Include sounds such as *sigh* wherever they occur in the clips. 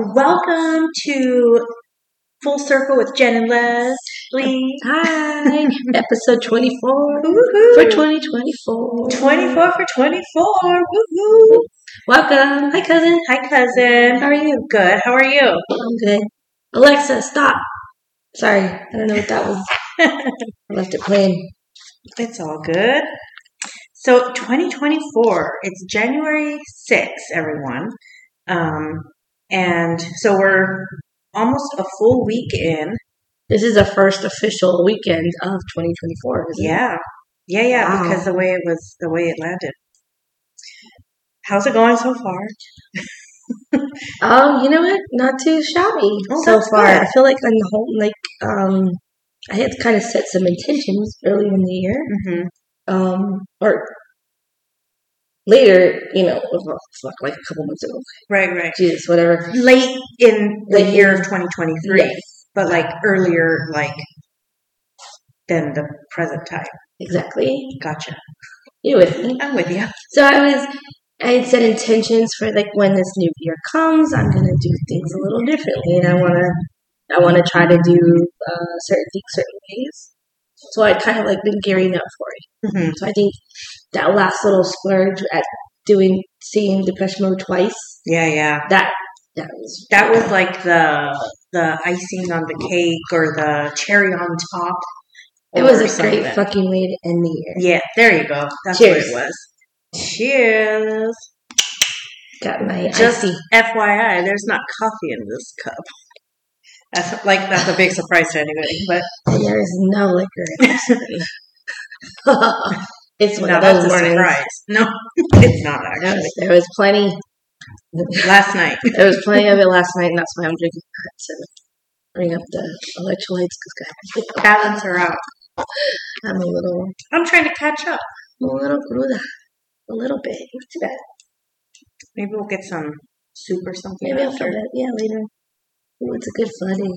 Welcome to Full Circle with Jen and Leslie. Hi, *laughs* episode 24 Woohoo. for 2024. 24 for 24. Woohoo. Welcome. Hi, cousin. Hi, cousin. How are you? Good. How are you? I'm good. Alexa, stop. Sorry, I don't know what that was. *laughs* I left it playing. It's all good. So 2024, it's January 6th, everyone. Um, and so we're almost a full week in. This is the first official weekend of 2024. Isn't it? Yeah. Yeah, yeah, Wow. because the way it was, the way it landed. How's it going so far? *laughs* Um, you know what? Not too shabby Oh, so far. good. I feel like on the whole, like, um, I had kind of set some intentions early in the year. hmm Um, or later, you know, well, fuck, like a couple months ago. Right, right. Jesus, whatever. Late in the Late year in- of 2023, Yes, but like earlier, like than the present time. exactly. Gotcha. You with me? I'm with you. So I was, I had set intentions for like when this new year comes, I'm gonna do things a little differently, and I wanna, I wanna try to do uh, certain things certain ways. So I kind of like been gearing up for it. hmm So I think that last little splurge at doing seeing Depeche Mode twice, Yeah, yeah. that that was That was like the the icing on the cake or the cherry on top. it was a great fucking way to end the year. Yeah, there you go. That's Cheers. what it was. Cheers. Got my Just icy. FYI, there's not coffee in this cup. That's like that's a big surprise to anybody, but there is no liquor in this. *laughs* *laughs* it's one no, of those mornings. surprise. No, it's not actually. was, there was plenty. Last night. There was plenty of it last night, and that's why I'm drinking that to bring up the electrolytes because the Balance her out. I'm a little, I'm trying to catch up. I'm a little cruda, a little bit. Not too bad. Maybe we'll get some soup or something Maybe I'll after. that. Yeah, later. Ooh, it's a good flooding.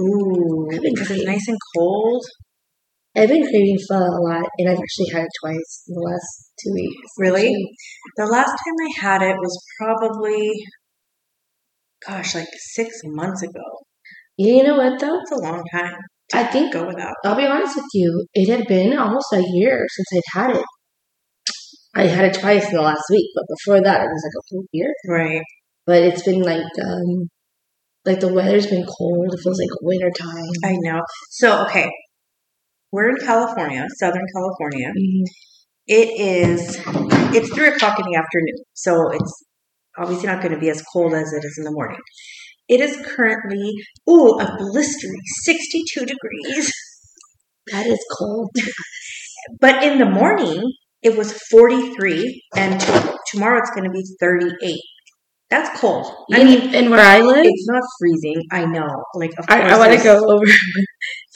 Ooh, because it's nice and cold. I've been craving pho a lot, and I've actually had it twice in the last two weeks. Really? The last time I had it was probably, gosh, like six months ago. You know what though? It's a long time I think go without. I'll be honest with you. It had been almost a year since I'd had it. I had it twice in the last week, but before that, it was like a whole year. Right. But it's been like, um, like the weather's been cold. It feels like winter time. I know. So, okay. We're in California, Southern California. Mhm. It is, it's three o'clock in the afternoon. So it's obviously not going to be as cold as it is in the morning. It is currently, ooh, a blistering 62 degrees. That is cold. But in the morning, it was 43, and t- tomorrow it's going to be 38. That's cold. I mean, and where I live, it's not freezing. I know. Like, of I, course. I want to go over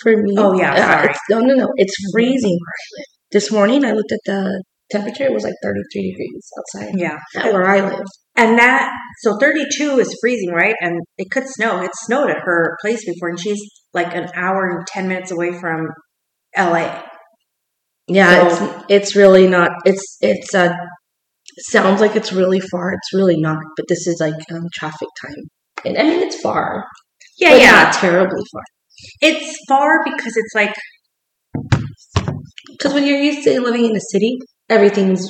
for me. Oh, yeah, Uh, sorry. it's- no, no, no. It's freezing I live. This morning, I looked at the temperature. It was like 33 degrees outside. Yeah. At where I live. And that, so 32 is freezing, right? And it could snow. It snowed at her place before, and she's like an hour and 10 minutes away from LA. Yeah, So- it's it's really not. It's it's uh sounds like it's really far. It's really not. But this is like um, traffic time, and I mean it's far. Yeah, yeah. terribly far. It's far because it's like, Because when you're used to living in a city, everything's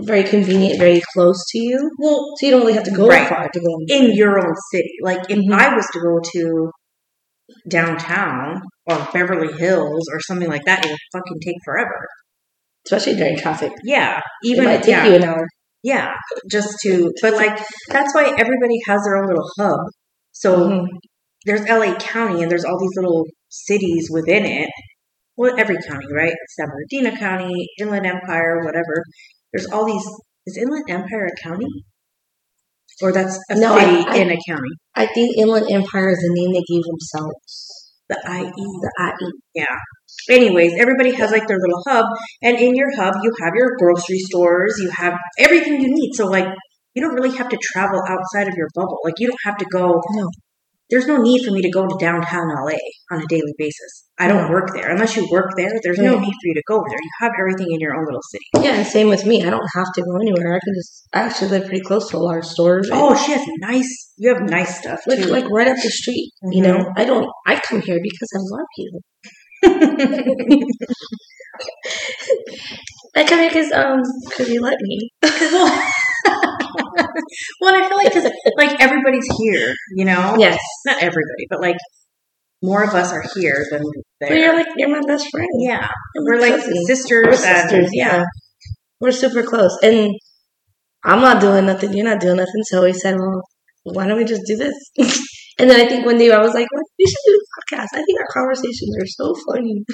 very convenient, very close to you. well, So you don't really have to go Right. far to go. in your own city. Like, if Mhm. I was to go to downtown or Beverly Hills or something like that, it would fucking take forever. Especially during traffic. Yeah. Even it might take yeah. you an hour. Yeah. Just to, but like, that's why everybody has their own little hub. So, Mhm. There's LA County and there's all these little cities within it. Well, every county, right? San Bernardino County, Inland Empire, whatever. There's all these. Is Inland Empire a county? Or that's a No, I- city I- in a county? I think Inland Empire is the name they gave themselves. The IE. The IE. Yeah. Anyways, everybody has like their little hub, and in your hub, you have your grocery stores, you have everything you need. So, like, you don't really have to travel outside of your bubble. Like, you don't have to go. No. There's no need for me to go to downtown LA on a daily basis. I don't work there. Unless you work there, there's no Yeah. need for you to go there. You have everything in your own little city. Yeah, and same with me. I don't have to go anywhere. I can just. I actually live pretty close to a lot of stores. Oh, she has nice. You have nice stuff like too. like right up the street. You Mhm. know, I don't. I come here because I love you. *laughs* *laughs* I come here because um because you let me. *laughs* well, I feel like because like everybody's here, you know. Yes, Not everybody, but like more of us are here than but there. you're like you're my best friend. yeah, You're we're like sisters. We're and, sisters. Yeah, we're super close, and I'm not doing nothing. You're not doing nothing. So we said, well, why don't we just do this? *laughs* and then I think one day I was like, well, we should do a podcast. I think our conversations are so funny.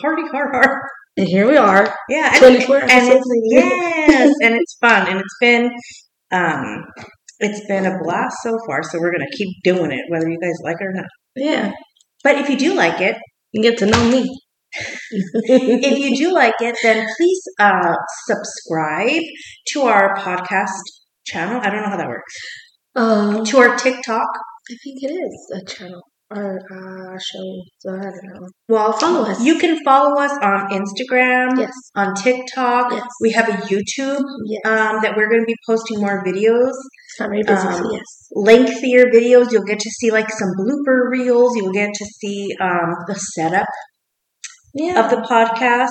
hardy, hard, hard. And here we are, Yeah, and, 24 and episodes it's, yes, and it's fun, and it's been, um, it's been a blast so far. So we're gonna keep doing it, whether you guys like it or not. Yeah, But if you do like it, you get to know me. *laughs* if you do like it, then please uh, subscribe to our podcast channel. I don't know how that works. um, To our TikTok. I think it is a channel or uh, show. So I don't know. Well, Follow us. You can follow us on Instagram, Yes. on TikTok. Yes. We have a YouTube Yes. um, that we're going to be posting more videos, very busy. um, yes. lengthier videos. You'll get to see like some blooper reels. You'll get to see um, the setup Yeah. of the podcast.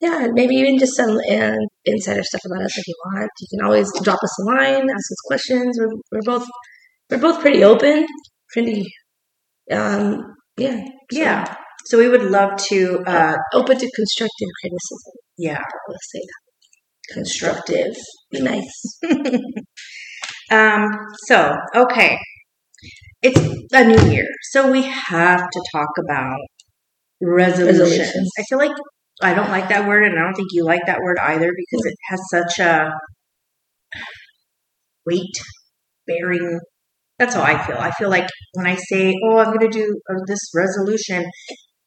yeah. Maybe even just some uh, insider stuff about us if you want. You can always drop us a line, ask us questions. We're we're both we're both pretty open, pretty. Um. Yeah. so Yeah. So we would love to, uh, Open to constructive criticism. yeah, Let's say that. Constructive. Be nice. *laughs* Um, so, okay. It's a new year. So we have to talk about resolutions. Resolutions. I feel like I don't like that word and I don't think you like that word either because it has such a weight bearing. That's how I feel. I feel like when I say, "Oh, I'm going to do uh, this resolution,"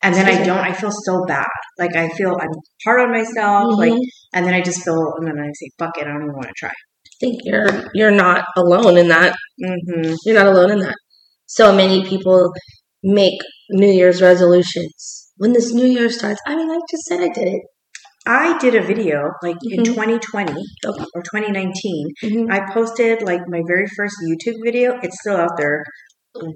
and then I don't, I feel so bad. Like I feel I'm hard on myself. Like, Mhm. and then I just feel, and then I say, "Fuck it, I don't even want to try." I think you're you're not alone in that. Mm-hmm. You're not alone in that. So many people make New Year's resolutions. When this New Year starts, I mean, I just said I did it. I did a video like in Mhm. 2020 Okay. or 2019. Mhm. I posted like my very first YouTube video. It's still out there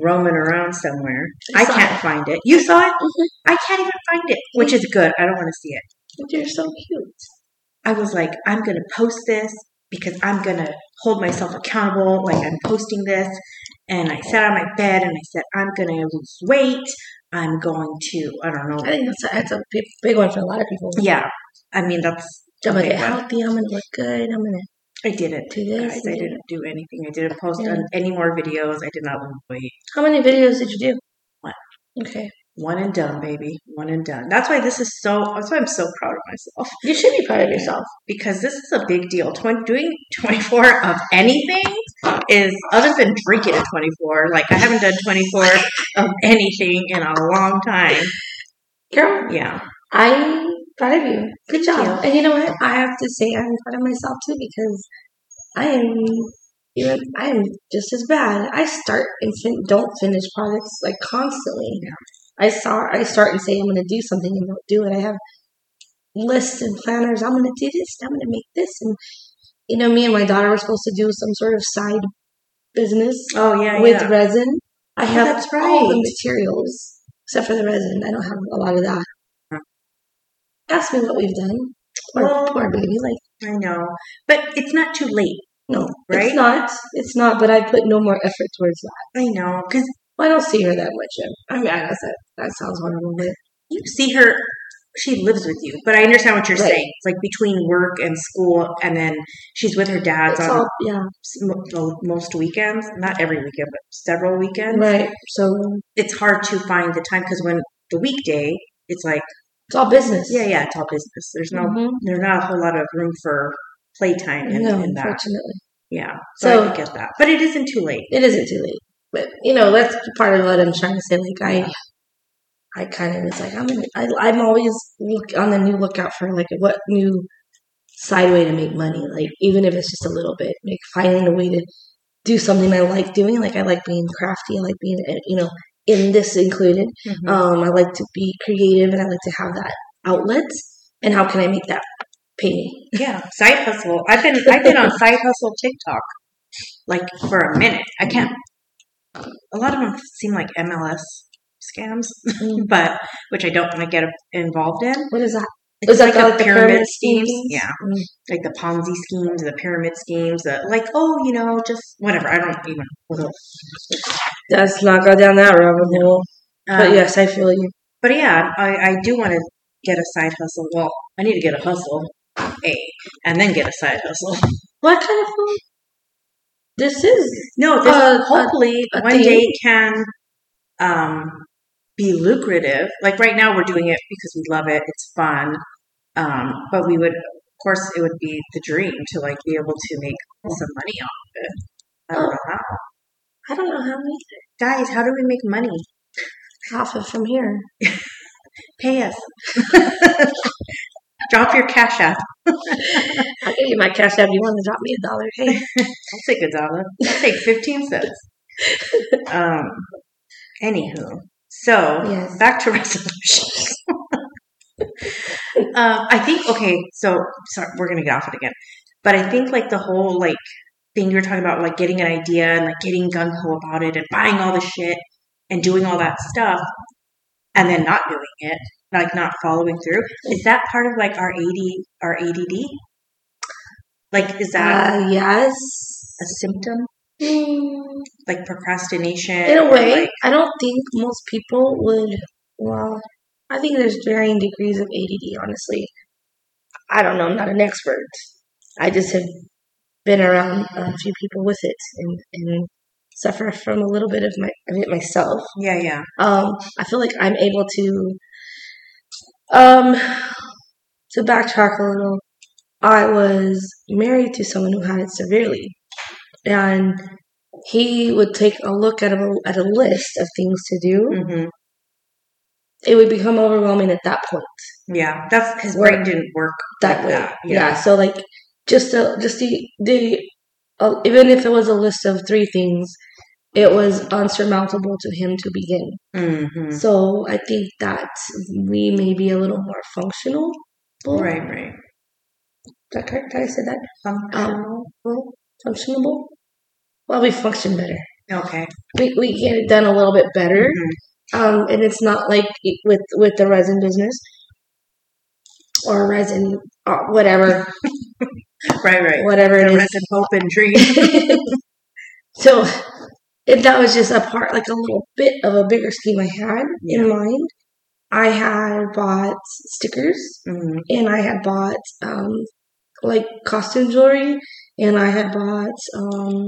roaming around somewhere. I I can't find it. You saw it? Mhm. I can't even find it, which is good. I don't want to see it. You're so cute. I was like, I'm going to post this because I'm going to hold myself accountable. Like, I'm posting this. And I sat on my bed and I said, I'm going to lose weight. I'm going to, I don't know. I think that's a, that's a big, big one for a lot of people. Yeah. I mean, that's, I'm gonna get well. healthy. I'm gonna look good. I'm gonna I didn't. do this. Guys, I didn't do anything. I didn't post Yeah. on any more videos. I did not lose weight. How many videos did you do? One. Okay. One and done, baby. One and done. That's why this is so. That's why I'm so proud of myself You should be proud of yourself. because this is a big deal. 20, doing 24 of anything is other than drinking at 24. Like I haven't done 24 of anything in a long time. Girl, Yeah. I'm proud of you. Good job. you. And you know what? I have to say I'm proud of myself too because I am even I am just as bad. I start and fin- don't finish projects like constantly. I saw I start and say I'm going to do something and don't do it. I have lists and planners. I'm going to do this. I'm going to make this. And you know, me and my daughter were supposed to do some sort of side business Oh yeah. with yeah. resin. I Oh, have that's all the materials except for the resin. I don't have a lot of that. Ask me what we've done. Poor, Well- poor baby. Like, I know, but it's not too late. no, Right? it's not. It's not. But I put no more effort towards that. I know because I don't see her that much. I mean, I guess that that sounds horrible, but you see her. She lives with you, but I understand what you're Right. saying. It's like between work and school, and then she's with her dad's it's on all yeah, most weekends, not every weekend, but several weekends. right. So It's hard to find the time because when the weekday, it's like, it's all business. yeah, yeah, it's all business. There's no, Mhm. there's not a whole lot of room for playtime in, no, in that. unfortunately, Yeah, so, So- I get that, but it isn't too late. it isn't too late. But you know, that's part of what I'm trying to say. Like I. I kind of was like I'm gonna, I, I'm always look on the new lookout for like what new side way to make money. Like even if it's just a little bit, like finding a way to do something I like doing. Like I like being crafty. I like being eh, you know in this included. Mhm. Um, I like to be creative and I like to have that outlet. And how can I make that pay me? *laughs* yeah, side hustle. I've been I've been on side hustle TikTok like for a minute. I can't. A lot of them seem like MLM scams, Mm. *laughs* but which I don't want to get involved in. What is that? It's Is that like the- like the pyramid pyramid schemes, schemes? yeah, Mm. like the Ponzi schemes, the pyramid schemes, the like. Oh, you know, just whatever. I don't even. Let's not go down that rabbit hole. But Um, yes, I feel you. But yeah, I, I do want to get a side hustle. Well, I need to get a hustle, a, and then get a side hustle. What kind of? This is No, this Uh, hopefully a one day can um, be lucrative. Like right now, we're doing it because we love it. It's fun, um, but we would, of course, it would be the dream to like be able to make some money off of it. I don't know how. I don't know how many Guys, how do we make money? half of from here. *laughs* Pay us. *laughs* Drop your cash app. *laughs* I'll give you my cash app. You want to drop me a dollar? Hey, *laughs* I'll take a dollar. I'll take 15 cents. *laughs* Um, anywho, so Yes. back to resolutions. um, I think, okay, so sorry, we're going to get off it again. But I think like the whole like thing you're talking about, like getting an idea and like getting gung ho about it and buying all the shit and doing all that stuff and then not doing it, like not following through. Is that part of like our AD, our ADD? Like, is that uh, yes. a symptom? Mm, like procrastination in a way, like- I don't think most people would. Well, I think there's varying degrees of ADD. Honestly, I don't know. I'm not an expert. I just have been around a few people with it and, and suffer from a little bit of my of it myself. yeah yeah um, I feel like I'm able to um to backtrack a little. I was married to someone who had it severely, and he would take a look at a at a list of things to do. hmm It would become overwhelming at that point. yeah that's his brain didn't work That way, that yeah. So like just the just the the uh, even if it was a list of three things, it was unsurmountable to him to begin. hmm So I think that we may be a little more functional. right right Is that correct? Did I say that? functional Well, functionable? Well, we function better. okay We, we get it done a little bit better. Mhm. Um, and it's not like with with the resin business or resin, uh, whatever, *laughs* right right whatever the it is. resin hope and dream *laughs* so it, that was just a part, like a little bit of a bigger scheme I had Yeah. in mind. I had bought stickers Mhm. and I had bought um, like costume jewelry, and I had bought um,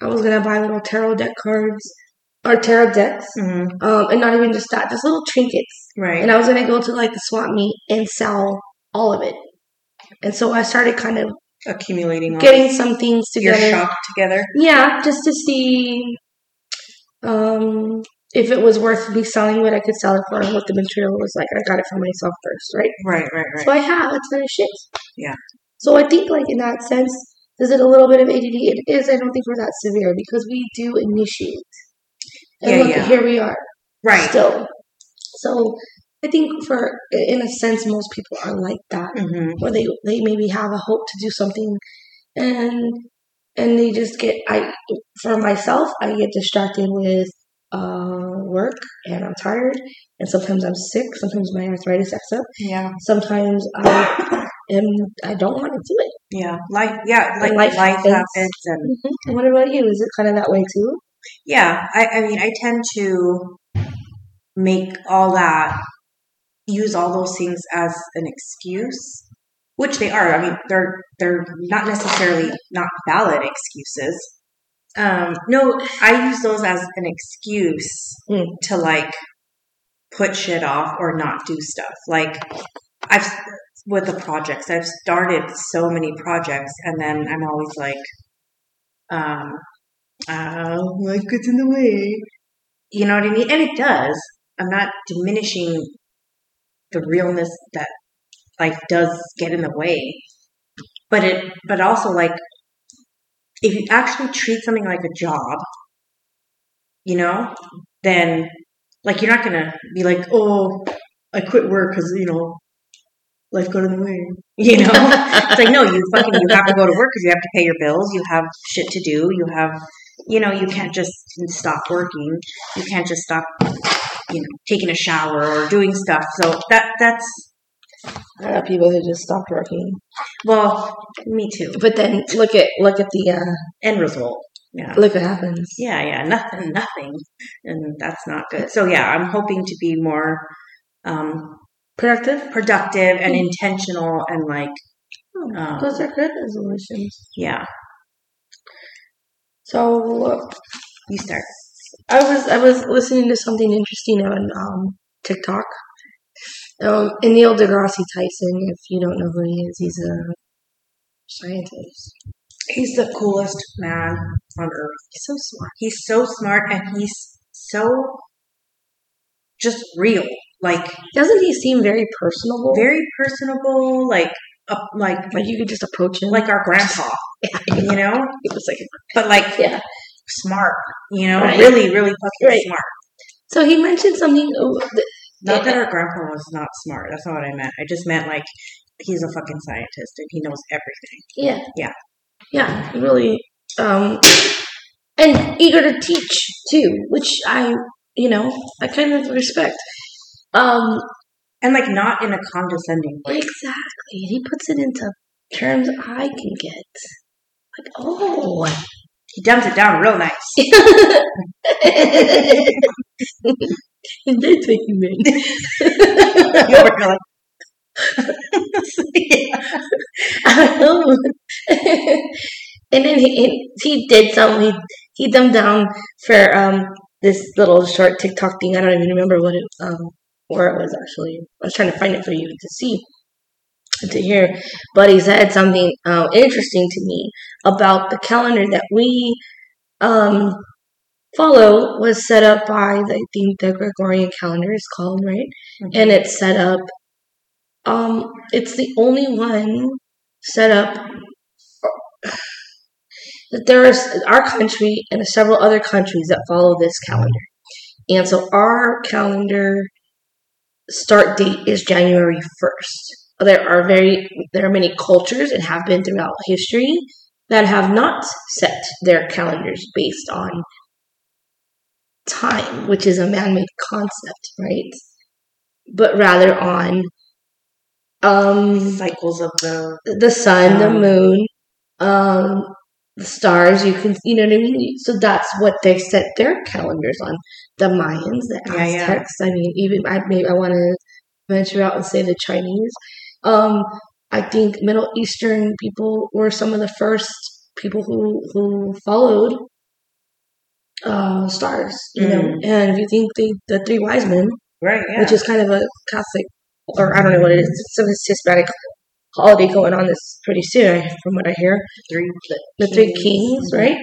I was gonna buy little tarot deck cards or tarot decks, Mhm. um, and not even just that, just little trinkets. right And I was gonna go to like the swap meet and sell all of it. And so I started kind of accumulating getting some things together. your shop together Yeah, just to see um, if it was worth me selling what I could sell it for and what the material was like. I got it for myself first, right? right right right So I have a ton of shit. Yeah. So I think, like in that sense, is it a little bit of ADD? It is. I don't think we're that severe because we do initiate. And Yeah, look, yeah. here we are right still. So I think, for in a sense, most people are like that, hmm where they they maybe have a hope to do something, and and they just get. I for myself, I get distracted with uh, work, and I'm tired, and sometimes I'm sick. Sometimes my arthritis acts up. yeah Sometimes I am. I don't want to do it. yeah life yeah like life life, happens. happens and And what about you? Is it kind of that way too? Yeah, I, I mean, I tend to make all that, use all those things as an excuse, which they are. I mean, they're they're not necessarily not valid excuses. Um, no, I use those as an excuse Mm. to like put shit off or not do stuff. Like I've with the projects, I've started so many projects, and then I'm always like, um, oh, life gets in the way. You know what I mean? And it does. I'm not diminishing the realness that life does get in the way. But it but also like if you actually treat something like a job, you know, then like you're not gonna be like, oh, I quit work because you know life got in the way. *laughs* You know, it's like no, you fucking you have to go to work because you have to pay your bills. You have shit to do. You have, you know, you can't just stop working. You can't just stop, you know, taking a shower or doing stuff. So that that's I know people who just stopped working. well, me too. But then look at look at the uh, End result. Yeah. look what happens. Yeah, yeah, nothing, nothing, and that's not good. So yeah, I'm hoping to be more um, Productive. productive and intentional, and like, Oh, um, Those are good resolutions. yeah, So you start. I was I was listening to something interesting on um, TikTok. Um, and Neil deGrasse Tyson, if you don't know who he is, he's a scientist. He's the coolest man on earth. He's so smart. He's so smart, and he's so just real. Like Doesn't he seem very personable? very personable. Like up, like like you could just approach him. like our grandpa. *laughs* You know, he was like, but like *laughs* yeah. Smart. You know, Right. really, really fucking Right. smart. So he mentioned something. Not that our grandpa was not smart. That's not what I meant. I just meant like he's a fucking scientist and he knows everything. Yeah. Yeah. Yeah. Really. Um, and eager to teach too, which I, you know, I kind of respect. Um, And like not in a condescending way. exactly. He puts it into terms I can get. Like, oh. He dumps it down real nice. and that's what you meant. *laughs* You're like, *laughs* I know. and then he he did something. He he dumbed down for um this little short TikTok thing. I don't even remember what it um where it was actually. I was trying to find it for you to see to hear, but he said something uh, interesting to me about the calendar that we um follow was set up by the, I think the Gregorian calendar is called right, and it's set up. Um, it's the only one set up that there is our country and several other countries that follow this calendar, and so our calendar start date is January first. There are very there are many cultures and have been throughout history that have not set their calendars based on time, which is a man-made concept, right? But rather on um cycles of the the sun, the moon, um, the stars. You can, you know what I mean. So that's what they set their calendars on. The Mayans, the Yeah, yeah. Aztecs. I mean, even I maybe I want to venture out and say the Chinese. Um, I think Middle Eastern people were some of the first people who who followed uh, stars. You know, Mm. and if you think the the three wise men, right, yeah. which is kind of a Catholic, or I don't know what it is, some Hispanic holiday going on this pretty soon, I- from what I hear. three The three kings, right?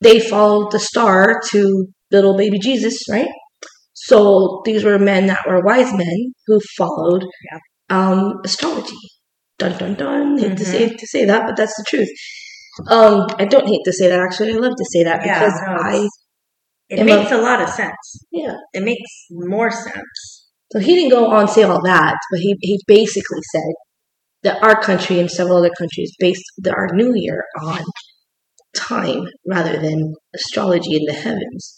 They followed the star to little baby Jesus, right? So these were men that were wise men who followed Yeah. Um, astrology. Dun dun dun. Hate to Mhm. say to say that, but that's the truth. Um, I don't hate to say that. Actually, I love to say that Yeah, because no, I It makes a lot of sense. yeah. It makes more sense. So he didn't go on and say all that, but he, he basically said that our country and several other countries based the, our new year on time rather than astrology in the heavens,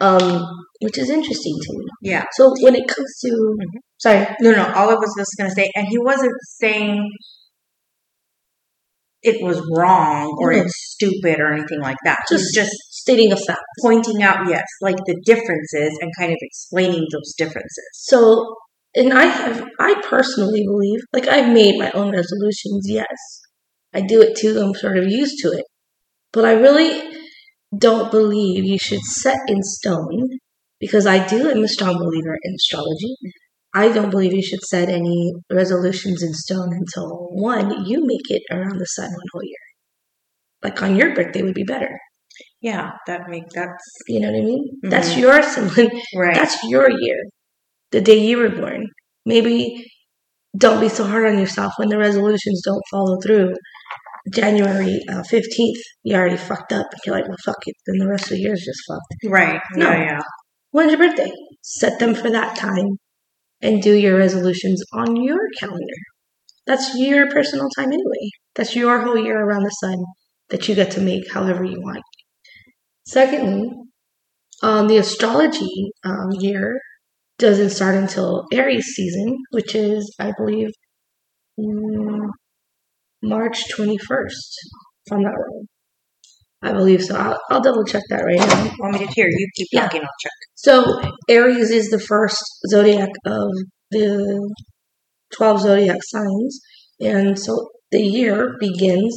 um, which is interesting to me. Yeah. So when it comes to, Mhm. sorry, No, no. All I was just gonna say, and he wasn't saying it was wrong or Mhm. it's stupid or anything like that. He's Just- just stating a fact. pointing out, yes, like the differences and kind of explaining those differences. So, and I have, I personally believe, like I've made my own resolutions, yes. I do it too, I'm sort of used to it. But I really don't believe you should set in stone, because I do, am a strong believer in astrology. I don't believe you should set any resolutions in stone until one, you make it around the sun one whole year. Like on your birthday would be better. Yeah, that make that's You know what I mean? That's Mhm. your symbol. right. That's your year, the day you were born. Maybe don't be so hard on yourself when the resolutions don't follow through. January uh, 15th, you already fucked up. You're like, well, fuck it. Then the rest of the year is just fucked. right. No. Yeah, yeah. When's your birthday? Set them for that time and do your resolutions on your calendar. That's your personal time anyway. That's your whole year around the sun that you get to make however you want. Secondly, um, the astrology um, year doesn't start until Aries season, which is, I believe, mm, March 21st, if I'm not wrong. I believe so. I'll, I'll double check that right now. Want me to hear? You keep Yeah. talking, I'll check. So Aries is the first zodiac of the 12 zodiac signs. And so the year begins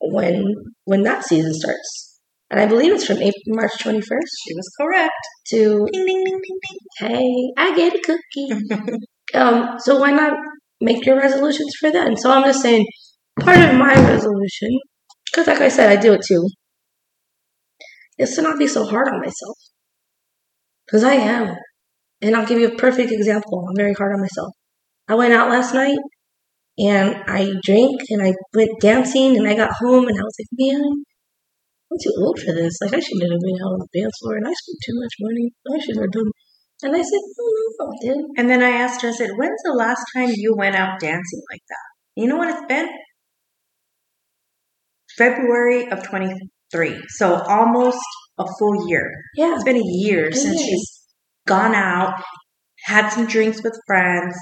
when when that season starts. And I believe it's from April, March 21st She was correct. to Ding, ding, ding, ding, ding. hey, I get a cookie. *laughs* um, so why not make your resolutions for then? So I'm just saying, part of my resolution, because like I said, I do it too, is to not be so hard on myself. Because I am. And I'll give you a perfect example. I'm very hard on myself. I went out last night and I drank and I went dancing and I got home and I was like, man, I'm too old for this. Like, I shouldn't have been out on the dance floor and I spent too much money. I shouldn't have done and I said, no, I did. And then I asked her, I said, when's the last time you went out dancing like that? You know what it's been? February of 23. So almost a full year. Yeah. It's been a year since she's gone out, had some drinks with friends,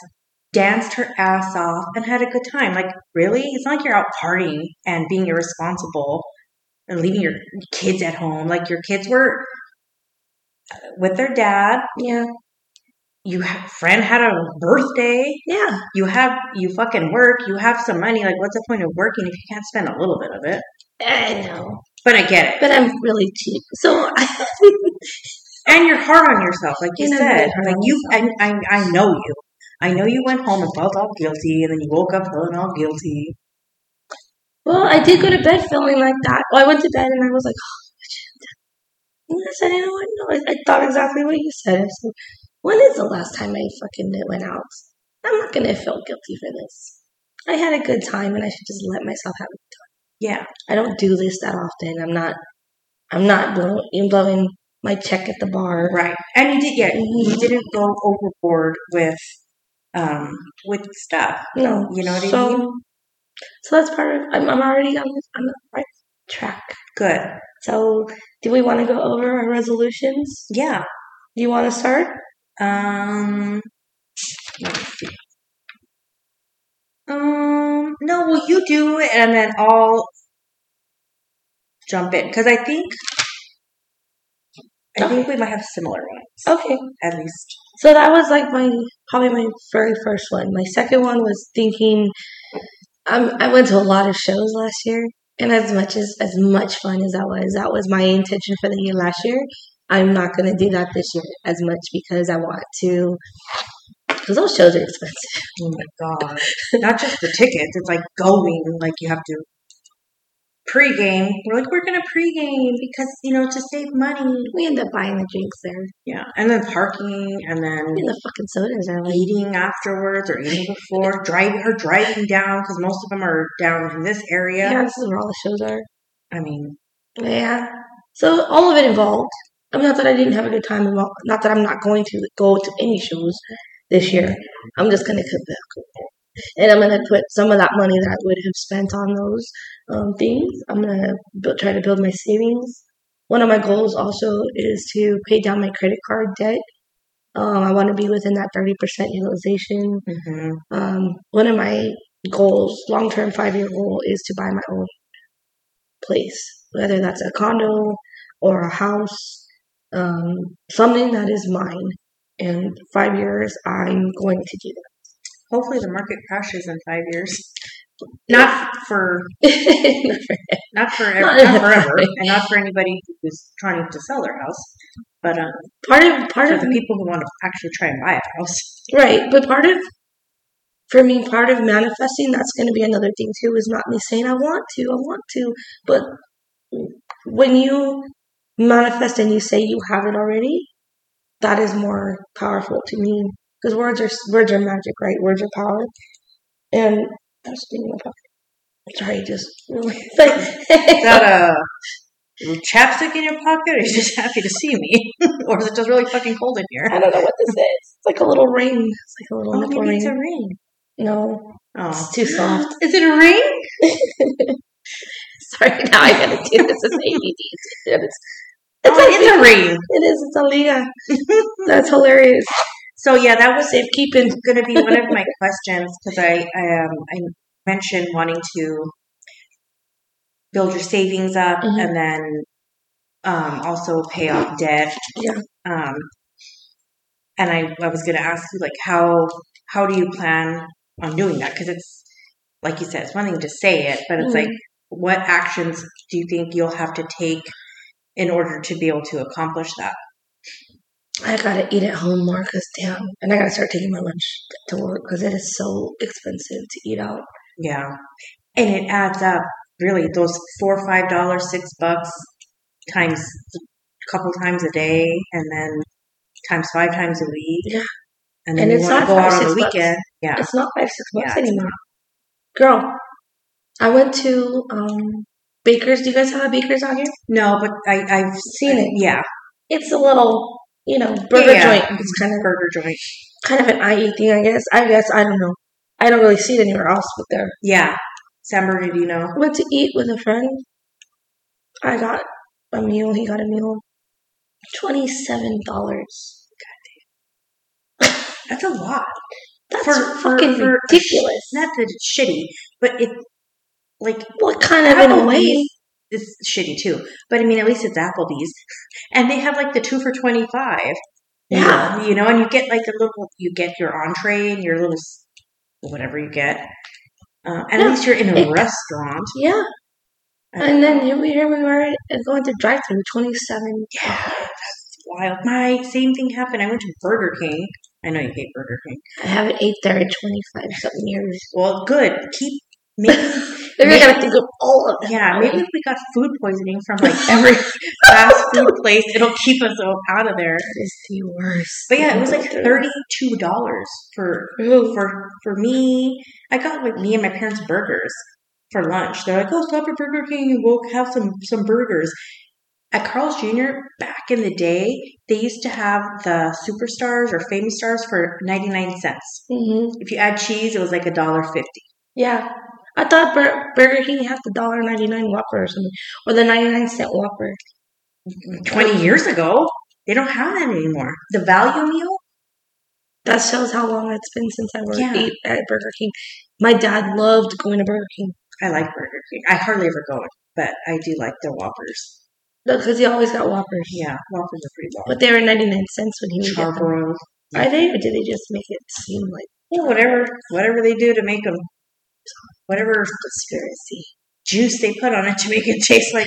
danced her ass off, and had a good time. Like, really? It's not like you're out partying and being irresponsible and leaving your kids at home. Like, your kids were uh, with their dad. Yeah. You have, friend had a birthday. Yeah. You have you fucking work. You have some money. Like, what's the point of working if you can't spend a little bit of it? I know. But I get it. But I'm really cheap. So I. *laughs* And you're hard on yourself, like you said. Like you, I, I, I know you. I know you went home and felt all guilty, and then you woke up feeling all guilty. Well, I did go to bed feeling like that. Well, I went to bed and I was like, oh. I said, you know what? No, I, I thought exactly what you said. I said, when is the last time I fucking went out? I'm not going to feel guilty for this. I had a good time and I should just let myself have a good time. Yeah, I don't do this that often. I'm not, I'm not blowing, blowing my check at the bar. right. And you did, yeah, you didn't go overboard with, um, with stuff. No. You know what I so, mean? So that's part of, I'm, I'm already on, this, on the right track. Good. So, do we want to go over our resolutions? Yeah. Do you want to start? Um. Let me see. Um. No, well, you do it, and then I'll jump in because I think. I think we might have similar ones, Okay. at least. So that was like my probably my very first one. My second one was thinking. Um, I went to a lot of shows last year, and as much as as much fun as that was, that was my intention for the year last year. I'm not going to do that this year as much because I want to. Because those shows are expensive. Oh my god! Not just the tickets; it's like going. Like you have to pregame. We're like, we're gonna pregame because you know to save money. We end up buying the drinks there. Yeah, and then parking, and then And the fucking sodas are like eating afterwards or eating before, driving or driving down because most of them are down in this area. yeah, this is where all the shows are. I mean, Yeah. So all of it involved. I mean, not that I didn't have a good time. involved- Not that I'm not going to go to any shows this year. I'm just going to cut back. And I'm going to put some of that money that I would have spent on those um, things. I'm going to try to build my savings. One of my goals also is to pay down my credit card debt. Um, I want to be within that 30% utilization. mhm. Um, one of my goals, long term five year goal, is to buy my own place, whether that's a condo or a house, um, something that is mine. In five years, I'm going to do that. hopefully the market crashes in five years. *laughs* Not for *laughs* not for ev- Not forever, and not for anybody who's trying to sell their house, but um, part of part for of the people who want to actually try and buy a house. right, but part of for me, part of manifesting that's going to be another thing too. Is not me saying I want to, I want to, but when you manifest and you say you have it already, that is more powerful to me because words are words are magic, right? Words are power, and I'm speaking about. Sorry, just *laughs* Is that a little chapstick in your pocket, or are you just happy to see me? *laughs* or is it just really fucking cold in here? I don't know what this is. It's like a little ring. It's like a little Oh, nipple ring. it's a ring. no, Oh. it's too soft. *gasps* Is it a ring? *laughs* Sorry, now I gotta do this as ABD. It's, it's, Oh, it is a ring. It is. It's a liga. That's hilarious. So yeah, that was Safekeeping. going to be one of my *laughs* questions because I, I um I mentioned wanting to build your savings up Mhm. and then um also pay off debt. Yeah. Um, and I I was going to ask you like how how do you plan on doing that? Because it's like you said, it's one thing to say it, but it's Mhm. like what actions do you think you'll have to take in order to be able to accomplish that? I gotta eat at home more because damn, and I gotta start taking my lunch to work because it is so expensive to eat out. Yeah. And it adds up really those four or five dollars, six bucks times a couple times a day and then times five times a week. Yeah. And then And you it's not go five, out on six the bucks. weekend. Yeah. It's not five six bucks Yeah. anymore. Girl, I went to um Baker's. Do you guys have a Baker's out here? No, but I, I've Seen it. Yeah. It's a little, you know, burger Yeah, joint. It's kind of Burger joint. kind of an IE thing, I guess. I guess I don't know. I don't really see it anywhere else but there. Yeah. San Bernardino. Went to eat with a friend. I got a meal. He got a meal. Twenty seven dollars. That's a lot. That's For- for- fucking for ridiculous. Not that it's shitty, but it like what kind of in a way? Applebee's is shitty too. But I mean, at least it's Applebee's, and they have like the two for twenty five. Yeah. you know, and you get like a little, you get your entree and your little whatever you get. Uh, and Yeah. at least you're in a It- restaurant. Yeah. And then here we here we were going to drive through twenty seven. Yeah, that's wild. My same thing happened. I went to Burger King. I know you hate Burger King. I haven't ate there in twenty five something years. Well, good. Keep maybe. Maybe I gotta think of all of them. Yeah, maybe if we got food poisoning from like every *laughs* fast food place, it'll keep us out of there. That is the worst. But yeah, it was like thirty-two dollars for Ooh. for for me. I got like me and my parents burgers for lunch. They're like, "Oh, stop at Burger King and we'll have some some burgers." At Carl's Jr. back in the day, they used to have the superstars or famous stars for ninety-nine cents. hmm If you add cheese, it was like a dollar fifty. Yeah. I thought Bur- Burger King had the dollar ninety nine Whopper or something, or the ninety nine cent Whopper. Twenty years ago, they don't have that anymore. The value meal, That shows how long it's been since I worked Yeah. ate at Burger King. My dad loved going to Burger King I like Burger King. I hardly ever go, but I do like their Whoppers. because he always got Whoppers. Yeah, Whoppers are pretty well. But they were ninety nine cents when he them. Charbroiled. Are they, or did they just make it seem like Yeah, whatever, whatever they do to make them, whatever conspiracy? juice they put on it to make it taste like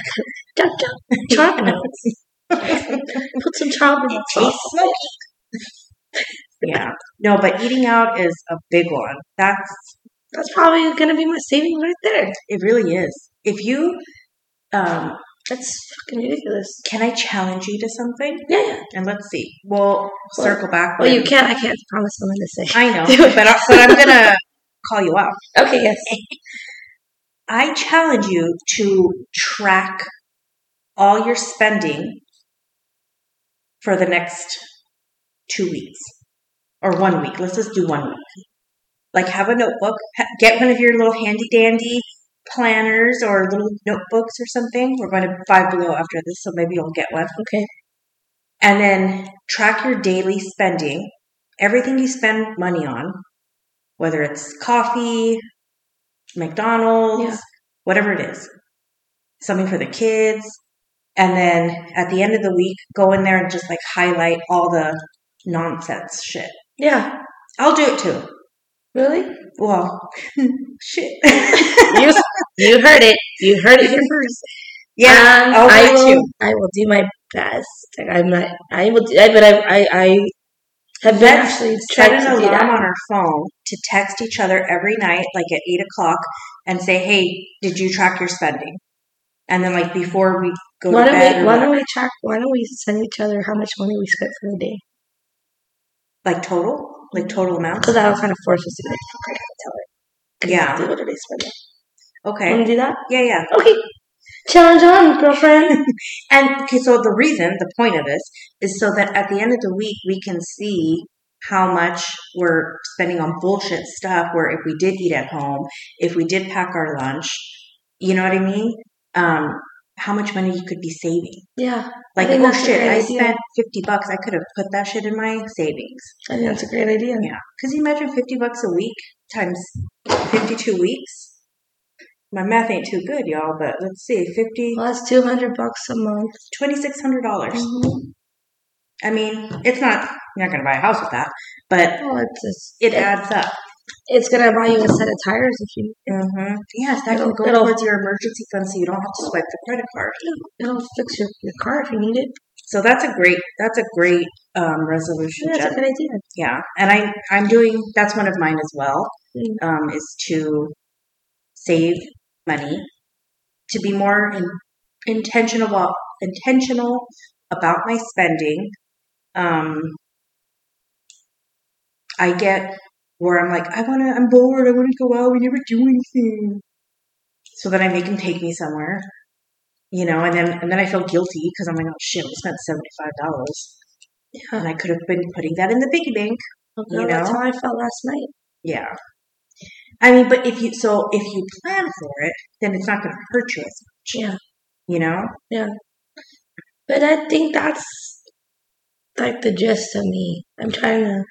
notes. *laughs* Put some chocolate. notes. Tastes like *laughs* yeah. No, but eating out is a big one. That's That's probably gonna be my saving right there. it. Really is. If you, um, That's fucking ridiculous. can I challenge you to something? Yeah, yeah. And let's see. We'll circle back. Well, you can't. I can't promise someone to say. I know, *laughs* but I, but I'm gonna call you out. Okay, yes. *laughs* I challenge you to track all your spending for the next two weeks or one week. Let's just do one week. Like, have a notebook, get one of your little handy dandy planners or little notebooks or something. We're going to Five Below after this, so maybe you'll get one. Okay. And then track your daily spending, everything you spend money on, whether it's coffee, McDonald's, Yeah. whatever it is, something for the kids. And then at the end of the week, go in there and just like highlight all the nonsense shit. Yeah. I'll do it too. Really? Well, *laughs* shit. You you heard it. You heard it here first. yeah, Um, I will. too. I will do my best. I'm not. I will. Do, I, but I. I. I have been Let's actually set an alarm on our phone to text each other every night, like at eight o'clock, and say, "Hey, did you track your spending?" And then, like before we go Why to don't bed, we? Why don't we track? Why don't we send each other how much money we spent for the day? like total, like total amount. Because that'll kind of force us to be like, fuck, I gotta tell her. Yeah. What did I spend? Okay. Want to do that? Yeah, yeah. Okay. Challenge on, girlfriend. *laughs* And okay, so the reason, the point of this is so that at the end of the week we can see how much we're spending on bullshit stuff where if we did eat at home, if we did pack our lunch, you know what I mean? Um, how much money you could be saving. yeah. Like, oh shit, I idea. spent 50 bucks. I could have put that shit in my savings. I think that's a great idea. Yeah. Because you imagine 50 bucks a week times 52 weeks? My math ain't too good, y'all, but let's see. 50, Well, that's 200 bucks a month. $2,600. dollars Mhm. I mean, it's not, you're not going to buy a house with that, but it's just, it adds up. it's gonna buy you a set of tires if you. Mm-hmm. Yes, that It'll- go it'll- towards your emergency fund so you don't have to swipe the credit card. It'll fix your, your car if you need it. So that's a great, that's a great um, resolution, Yeah, that's Jen. a good idea. Yeah, and I I'm doing that's one of mine as well. Mm. Um, is to save money, to be more in, intentional about intentional about my spending. Um, I get where I'm like I want to I'm bored I want to go out we never do anything, so then I make them take me somewhere, you know, and then and then I feel guilty because I'm like oh shit I spent seventy five dollars. And I could have been putting that in the piggy bank. You You that's know? how I felt last night. Yeah. I mean, but if you so if you plan for it, then it's not going to hurt you as much. Yeah. You know. Yeah. But I think that's like the gist of me. I'm trying to.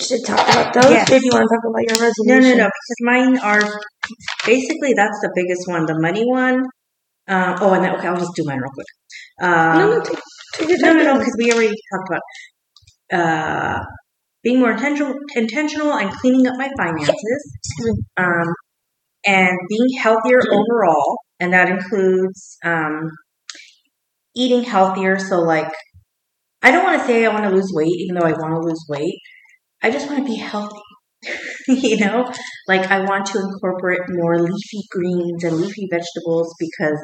Should talk about those. Yes. Do you want to talk about your resolution? no, no. no. Because mine are basically that's the biggest one, the money one. Uh, oh, and then, okay, I'll just do mine real quick. Um, No, no, take, take your no, no, no, because we already talked about uh, being more intentional, intentional, and cleaning up my finances, um, and being healthier overall, and that includes um, eating healthier. So, like, I don't want to say I want to lose weight, even though I want to lose weight. I just want to be healthy. *laughs* you know, like I want to incorporate more leafy greens and leafy vegetables because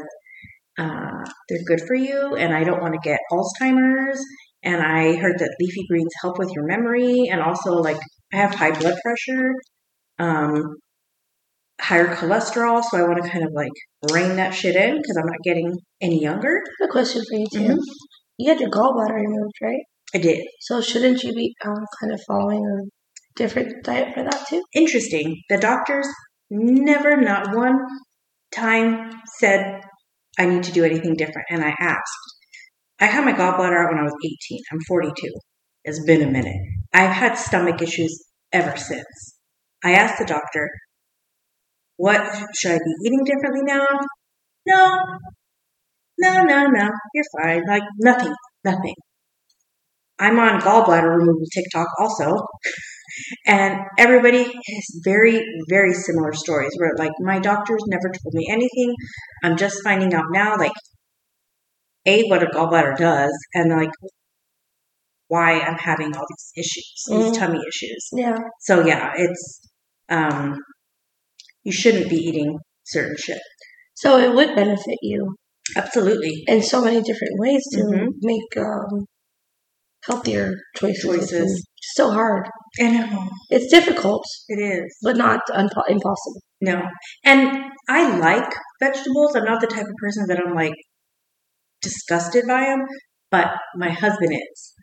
uh, they're good for you, and I don't want to get Alzheimer's. And I heard that leafy greens help with your memory, and also like I have high blood pressure, um, higher cholesterol, so I want to kind of like rein that shit in because I'm not getting any younger. I have a question for you, Tim. Mhm. You had your gallbladder removed, right? I did. So shouldn't you be um, kind of following a different diet for that too? Interesting. The doctors never, not one time, said I need to do anything different, and I asked. I had my gallbladder out when I was 18. I'm 42. It's been a minute. I've had stomach issues ever since. I asked the doctor, what should I be eating differently now? No. No, no, no. You're fine. Like nothing. Nothing. I'm on gallbladder removal TikTok also. *laughs* And everybody has very, very similar stories where like my doctors never told me anything. I'm just finding out now, like, A, what a gallbladder does, and like why I'm having all these issues, these Mm. tummy issues. Yeah. So yeah, it's um you shouldn't be eating certain shit. So it would benefit you Absolutely. in so many different ways to Mhm. make um, healthier choices. Choices. so hard. I know. It's difficult, It is. but not unpo- impossible. No. And I like vegetables. I'm not the type of person that I'm like disgusted by them, but my husband is.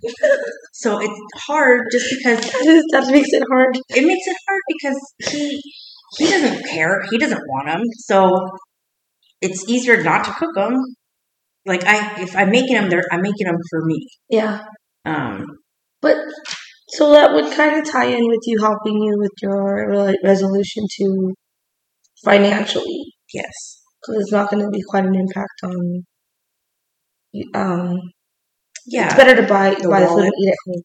so it's hard just because *laughs* that makes it hard. it makes it hard because he he doesn't care. He doesn't want them. So it's easier not to cook them. Like I if I'm making them there I'm making them for me. Yeah. Um But so that would kind of tie in with you helping you with your re- resolution to financially, yes. because it's not going to be quite an impact on. You- yeah, it's better to buy The buy the food and eat at home.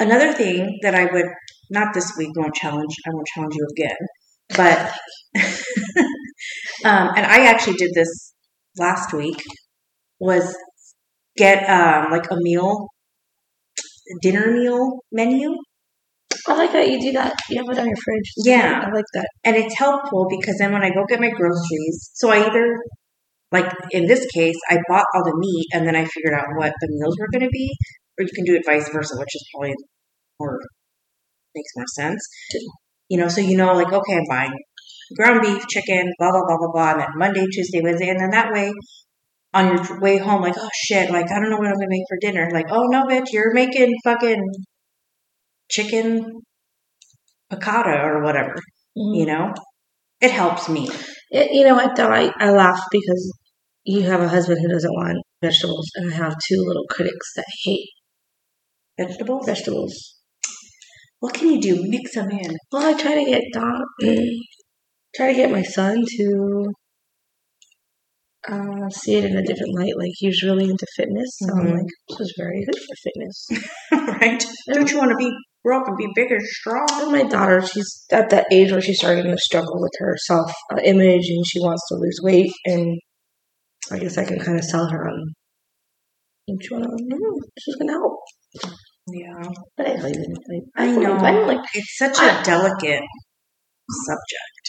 Another thing that I would not this week won't challenge I won't challenge you again, but *laughs* um, and I actually did this last week was get um, like a meal dinner meal menu I like that you do that. You have it on your fridge. Yeah. I like that. and it's helpful because then when I go get my groceries, so I either like in this case, I bought all the meat and then I figured out what the meals were going to be, or you can do it vice versa, which is probably more makes more sense. You know, so you know, like okay, I'm buying ground beef, chicken, blah blah blah blah blah, and then Monday, Tuesday, Wednesday, and then that way on your way home, like, oh shit, like I don't know what I'm gonna make for dinner. Like, oh no, bitch, you're making fucking chicken piccata or whatever. Mhm. You know, it helps me. It, you know what though? I, I laugh because you have a husband who doesn't want vegetables, and I have two little critics that hate Vegetables. vegetables. What can you do? Mix them in. Well, I try to get Don, try to get my son to uh, see it in a different light. Like he's really into fitness, so I'm Mhm. like, this is very good for fitness. *laughs* right? Don't you want to be grow up and be big and strong? And my daughter, she's at that age where she's starting to struggle with her self uh, image, and she wants to lose weight. And I guess I can kind of sell her on. Each one, mm, gonna help. Yeah, But I. I know. I don't like it's such a delicate subject.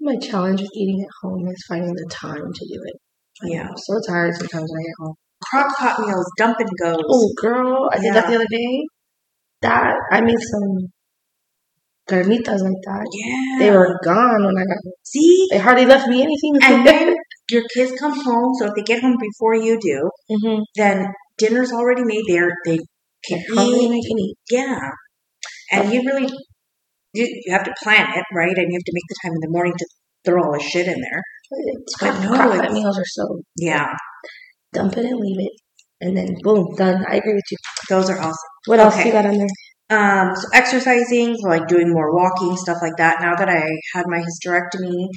my challenge with eating at home is finding the time to do it. Yeah. I'm so tired sometimes when I get home. Crock pot meals, dump and goes. Oh, girl, I did that the other day. That I made some carnitas like that. yeah. They were gone when I got home. See, They hardly left me anything. and *laughs* then your kids come home. So if they get home before you do, mm-hmm. then dinner's already made. There, they can eat. I can eat. Yeah, and you really you, you have to plan it right, and you have to make the time in the morning to throw all the shit in there. It's But no, it's- pot meals are so Yeah, dump it and leave it, and then boom, done. I agree with you. those are awesome. What else Okay. you got on there? Um, so exercising, so like doing more walking, stuff like that. Now that I had my hysterectomy,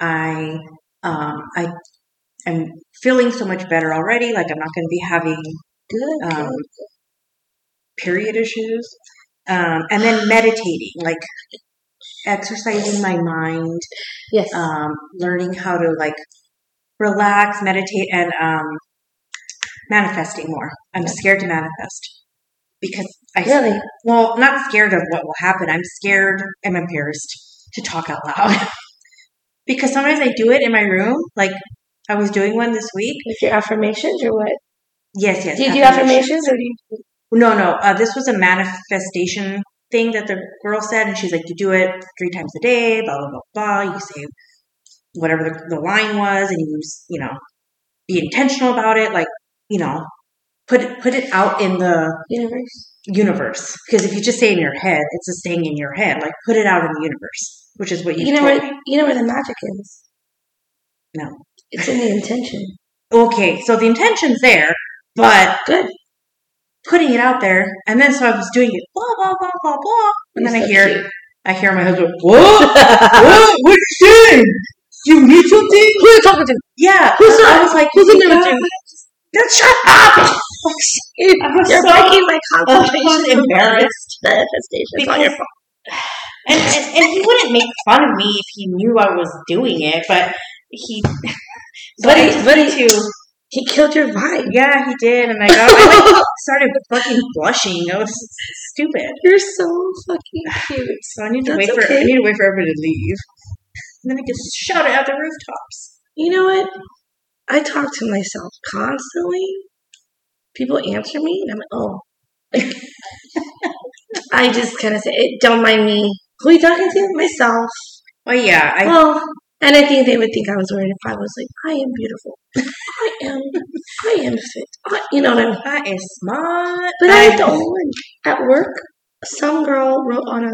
I um I am feeling so much better already. Like I'm not going to be having Good. um, period issues. Um, and then *gasps* meditating, like exercising my mind, Yes. um, learning how to like relax, meditate, and um, manifesting more. I'm scared to manifest because I really? well, not scared of what will happen. I'm scared. I'm embarrassed to talk out loud *laughs* because sometimes I do it in my room. Like I was doing one this week. With your affirmations or what? Yes, yes. Do you do affirmations or do you? No, no. Uh, this was a manifestation thing that the girl said, and she's like, "You do it three times a day." Blah blah blah blah. You say whatever the, the line was, and you you know be intentional about it. Like you know, put it put it out in the Universe. universe. Because if you just say in your head, it's just staying in your head. Like put it out in the universe, which is what you You know where me. you know where the magic is. No. It's in the intention. Okay, so the intention's there, but Good. putting it out there, and then so I was doing it, blah blah blah blah blah, and then I hear cute. I hear my husband, what? what? What you doing? You need something? Who are you talking to? Yeah. Who's I that? was like, Who's in there "God, with you?" Just shut up! *laughs* was You're so- breaking my concentration. *laughs* embarrassed. Manifestation. It's on your phone. And, and and he wouldn't make fun of me if he knew I was doing it, but he. So *laughs* But he- but he- to. He killed your vibe. Yeah, he did, and I got. I like, started fucking blushing. I was stupid. You're so fucking *sighs* cute. So I need to That's wait for. okay. I need to wait for everybody to leave. And then I just shout it at the rooftops. You know what? I talk to myself constantly. People answer me, and I'm like, oh. *laughs* I just kind of say, "Eh, don't mind me. Who are you talking to? Myself. Well, yeah, I well, and I think they would think I was weird if I was like, I am beautiful. I am, I am fit. I, you know what I mean? that is smart. But I am only one. At work, some girl wrote on a,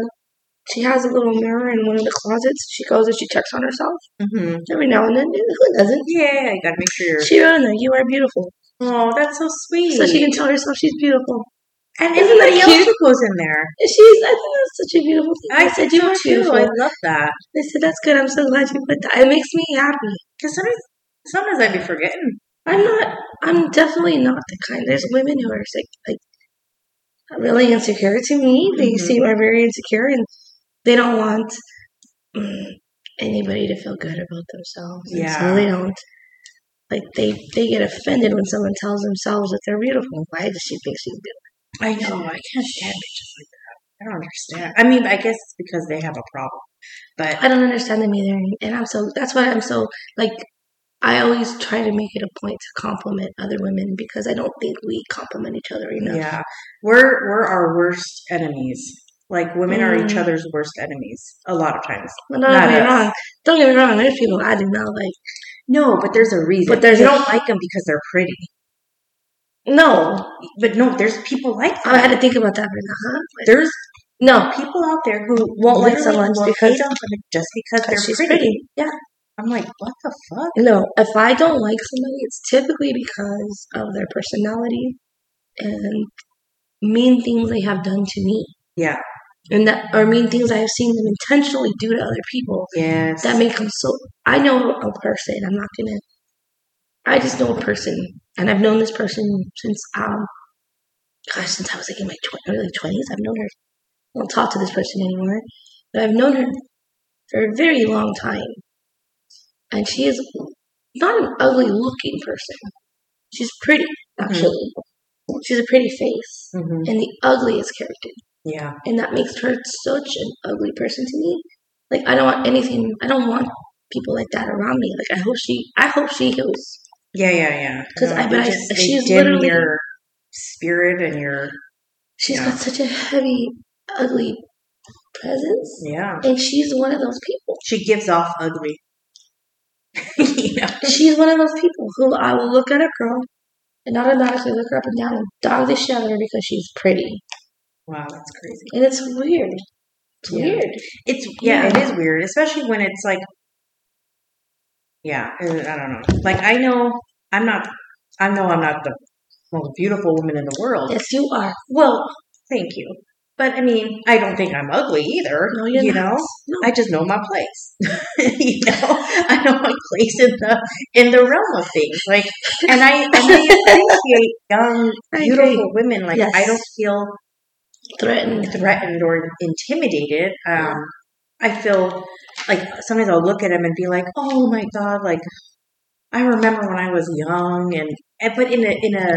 she has a little mirror in one of the closets. She goes and she checks on herself hmm every now and then. Who doesn't? Yeah, you gotta make sure you're. She there, you are beautiful. Oh, that's so sweet. So she can tell herself she's beautiful. and Isn't that cute? who goes in there. And she's, I think that's such a beautiful thing. I said, you are too. beautiful. I love that. I said, that's good. I'm so glad you put that. It makes me happy. Because sometimes, sometimes I'd be forgetting. I'm not, I'm definitely not the kind. There's women who are like, like really insecure to me. They Mhm. seem are very insecure and they don't want mm, anybody to feel good about themselves. Yeah. So they don't. Like they, they get offended when someone tells themselves that they're beautiful. Why does she think she's beautiful? I know. I can't stand bitches like that. I don't understand. I mean, I guess it's because they have a problem. But I don't understand them either, and I'm so that's why I'm so like I always try to make it a point to compliment other women because I don't think we compliment each other enough. yeah, we're we're our worst enemies. Like women are each Mm. other's worst enemies a lot of times. But don't get me wrong. Don't get me wrong. There's people I do not like. No, but there's a reason. But there's you a- don't like them because they're pretty. No, But no, there's people like I had to think about that for a huh? There's No, people out there who Won't like someone because- just because they're pretty. pretty. Yeah. I'm like, what the fuck? No, if I don't like somebody, it's typically because of their personality and mean things they have done to me, Yeah. And that or mean things I have seen them intentionally do to other people. Yes. That make them so. I know a person. I'm not gonna. I just know a person, and I've known this person since um, gosh, since I was like in my tw- early twenties. I've known her. I don't talk to this person anymore, but I've known her for a very long time, and she is not an ugly looking person. She's pretty, actually. She's a pretty face hmm and the ugliest character Yeah. and that makes her such an ugly person to me. Like I don't want anything. I don't want people like that around me. Like I hope she. I hope she heals. Yeah, yeah, yeah. 'Cause I- they but I- just- they she's literally- your spirit and your She's Yeah. got such a heavy, ugly presence, yeah. and she's one of those people. She gives off ugly. *laughs* you know. She's one of those people who I will look at a girl and automatically look her up and down and dog the shit out of her because she's pretty, Wow, that's crazy. and it's weird. It's Yeah. weird. It's yeah, it is weird, especially when it's like, yeah, I don't know. Like I know I'm not. I know I'm not the most beautiful woman in the world. Yes, you are. Well, thank you. But I mean, I don't think I'm ugly either. No, you not. know, No. I just know my place. *laughs* you know, I know my place in the in the realm of things. Like, and I and I *laughs* appreciate young, beautiful women. Like, Yes. I don't feel Threatened. threatened or intimidated. Um, I feel like sometimes I'll look at them and be like, "Oh my god!" Like, I remember when I was young, and, and but in a in a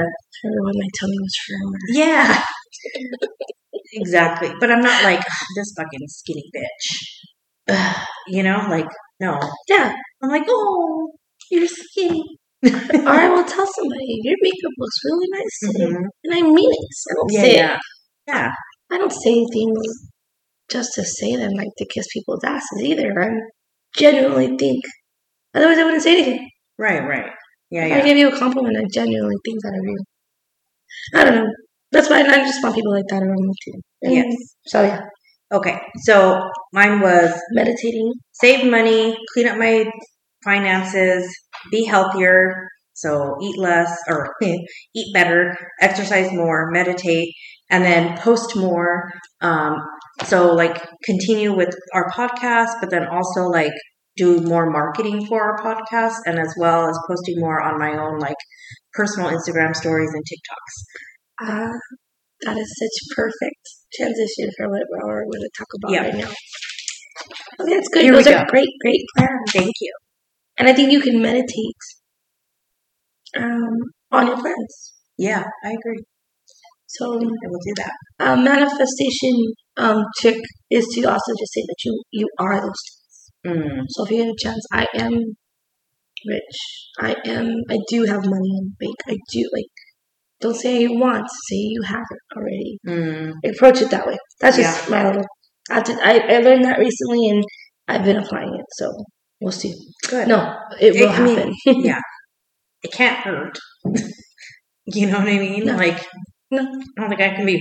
Remember when my tummy was firmer? yeah, exactly. But I'm not like "Ah, this fucking skinny bitch. *sighs* You know, like no. Yeah. I'm like, oh, you're skinny. Or I will *laughs* tell somebody your makeup looks really nice Mhm. and I mean it. I don't Yeah, say it. Yeah, yeah. I don't say things just to say them, like to kiss people's asses either. I genuinely think. Otherwise, I wouldn't say anything. Right, right. Yeah, If I give you a compliment, I genuinely think that of you. I don't know. That's why I just want people like that around me too. And Yes. So yeah, Okay, so mine was meditating. save money, clean up my finances, be healthier. So eat less or *laughs* eat better, exercise more, meditate, and then post more. Um, so like continue with our podcast, but then also like do more marketing for our podcast, and as well as posting more on my own like personal Instagram stories and TikToks. Ah, that is such perfect transition for what we're going to talk about Yeah. right now. Okay, that's good. Here Those are go. great, great plans. Thank you. And I think you can meditate um, on your plans. Yeah, I agree. So, I will do that. a manifestation um, trick is to also just say that you you are those things. Mm, So, if you get a chance, I am rich. I am. I do have money in the bank. I do like. Don't say you want. Say you have it already. mm, Approach it that way. That's just my little. I, did, I I learned that recently, and I've been applying it. So we'll see. good. No, it will I mean, happen. *laughs* yeah. It can't hurt. *laughs* you know what I mean? No. Like, No. I don't think I can be.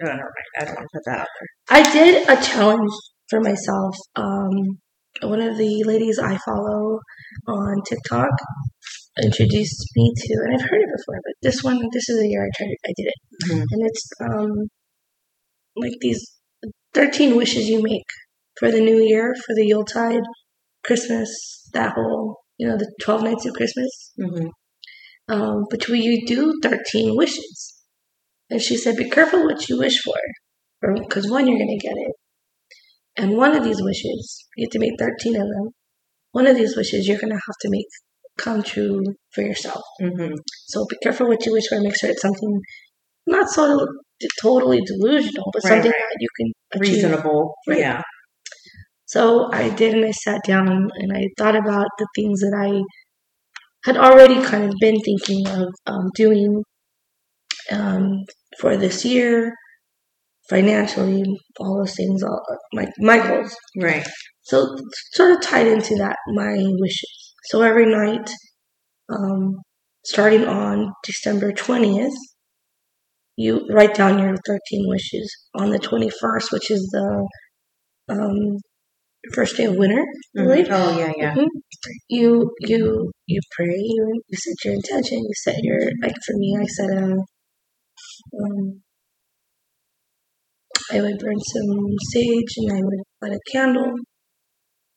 Never mind. I don't want to put that out there. I did a challenge for myself. Um, one of the ladies I follow on TikTok introduced me to, and I've heard it before, but this one, this is the year I tried it. I did it, Mhm. and it's um, like these thirteen wishes you make for the new year, for the Yuletide, Christmas, that whole, you know, the twelve nights of Christmas. hmm Um, but you do 13 wishes? And she said, Be careful what you wish for, because one, you're going to get it. And one of these wishes, you have to make 13 of them. One of these wishes you're going to have to make come true for yourself. hmm So be careful what you wish for. Make sure it's something not so totally delusional, but Right, something right. that you can achieve. Reasonable. Right. Yeah. So I did, and I sat down and I thought about the things that I had already kind of been thinking of um, doing um, for this year, financially, all those things, all my my goals. Right. So sort of tied into that, my wishes. So every night, um, starting on December twentieth, you write down your thirteen wishes. On the twenty first, which is the um, first day of winter, I believe. Oh yeah, yeah. Mhm. You you you pray. You you set your intention. You set your like for me. I set a. Um, I would burn some sage and I would light a candle.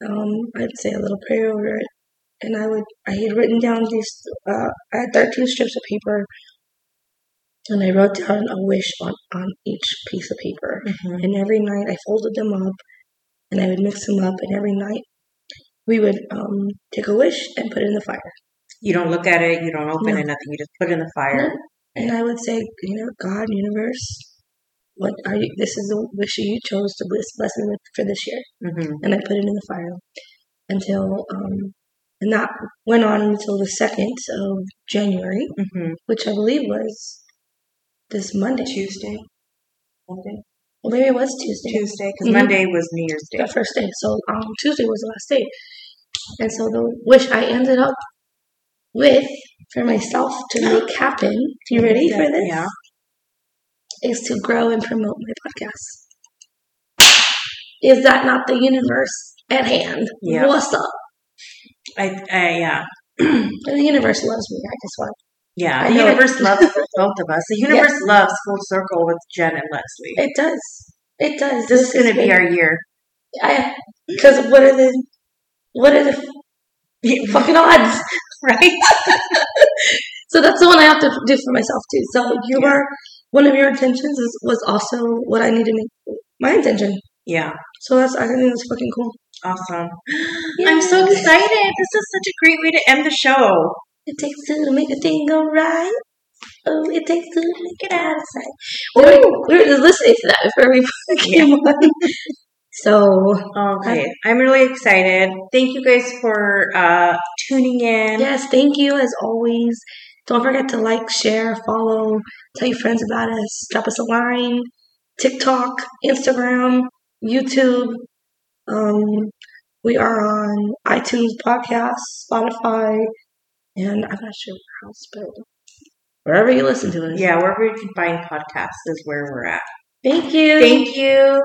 Um, I'd say a little prayer over it, and I would I had written down these. Uh, I had thirteen strips of paper, and I wrote down a wish on on each piece of paper. Mhm. And every night I folded them up, and I would mix them up, and every night we would um, take a wish and put it in the fire. You don't look at it. You don't open No. it. Nothing. You just put it in the fire. No. And I would say, you know, God, universe, what are you? This is the wish you chose to bless, bless me with for this year, hmm and I put it in the fire until, um, and that went on until the second of January, hmm which I believe was this Monday. Tuesday. Monday. Well, maybe it was Tuesday. Tuesday, because Mhm. Monday was New Year's Day. the first day. So um, Tuesday was the last day. And so the wish I ended up with for myself to make happen, you ready for this? Yeah. Is to grow and promote my podcast. Is that not the universe at hand? Yeah. What's up? I, I yeah. *clears throat* The universe loves me. I just want Yeah, the universe loves *laughs* both of us. The universe loves Full Circle with Jen and Leslie. it does. It does. This is going to be our year. I because what are the what are the fucking odds? *laughs* right? *laughs* So that's the one I have to do for myself too. So you are one of your intentions is, was also what I need to make my intention. Yeah, So that's I think that's fucking cool. awesome. I'm so excited. This is such a great way to end the show. It takes two to make a thing go right. Oh, it takes two to make it out of sight. Were, we were listening to that before we *laughs* came on. So Okay, I'm really excited. Thank you guys for uh, tuning in. yes, thank you as always. Don't forget to like, share, follow, tell your friends about us, drop us a line, TikTok, Instagram, YouTube. Um, we are on iTunes podcast, Spotify, and I'm not sure where else, but wherever you listen to us. Yeah, wherever you can find podcasts is where we're at. Thank you. Thank you.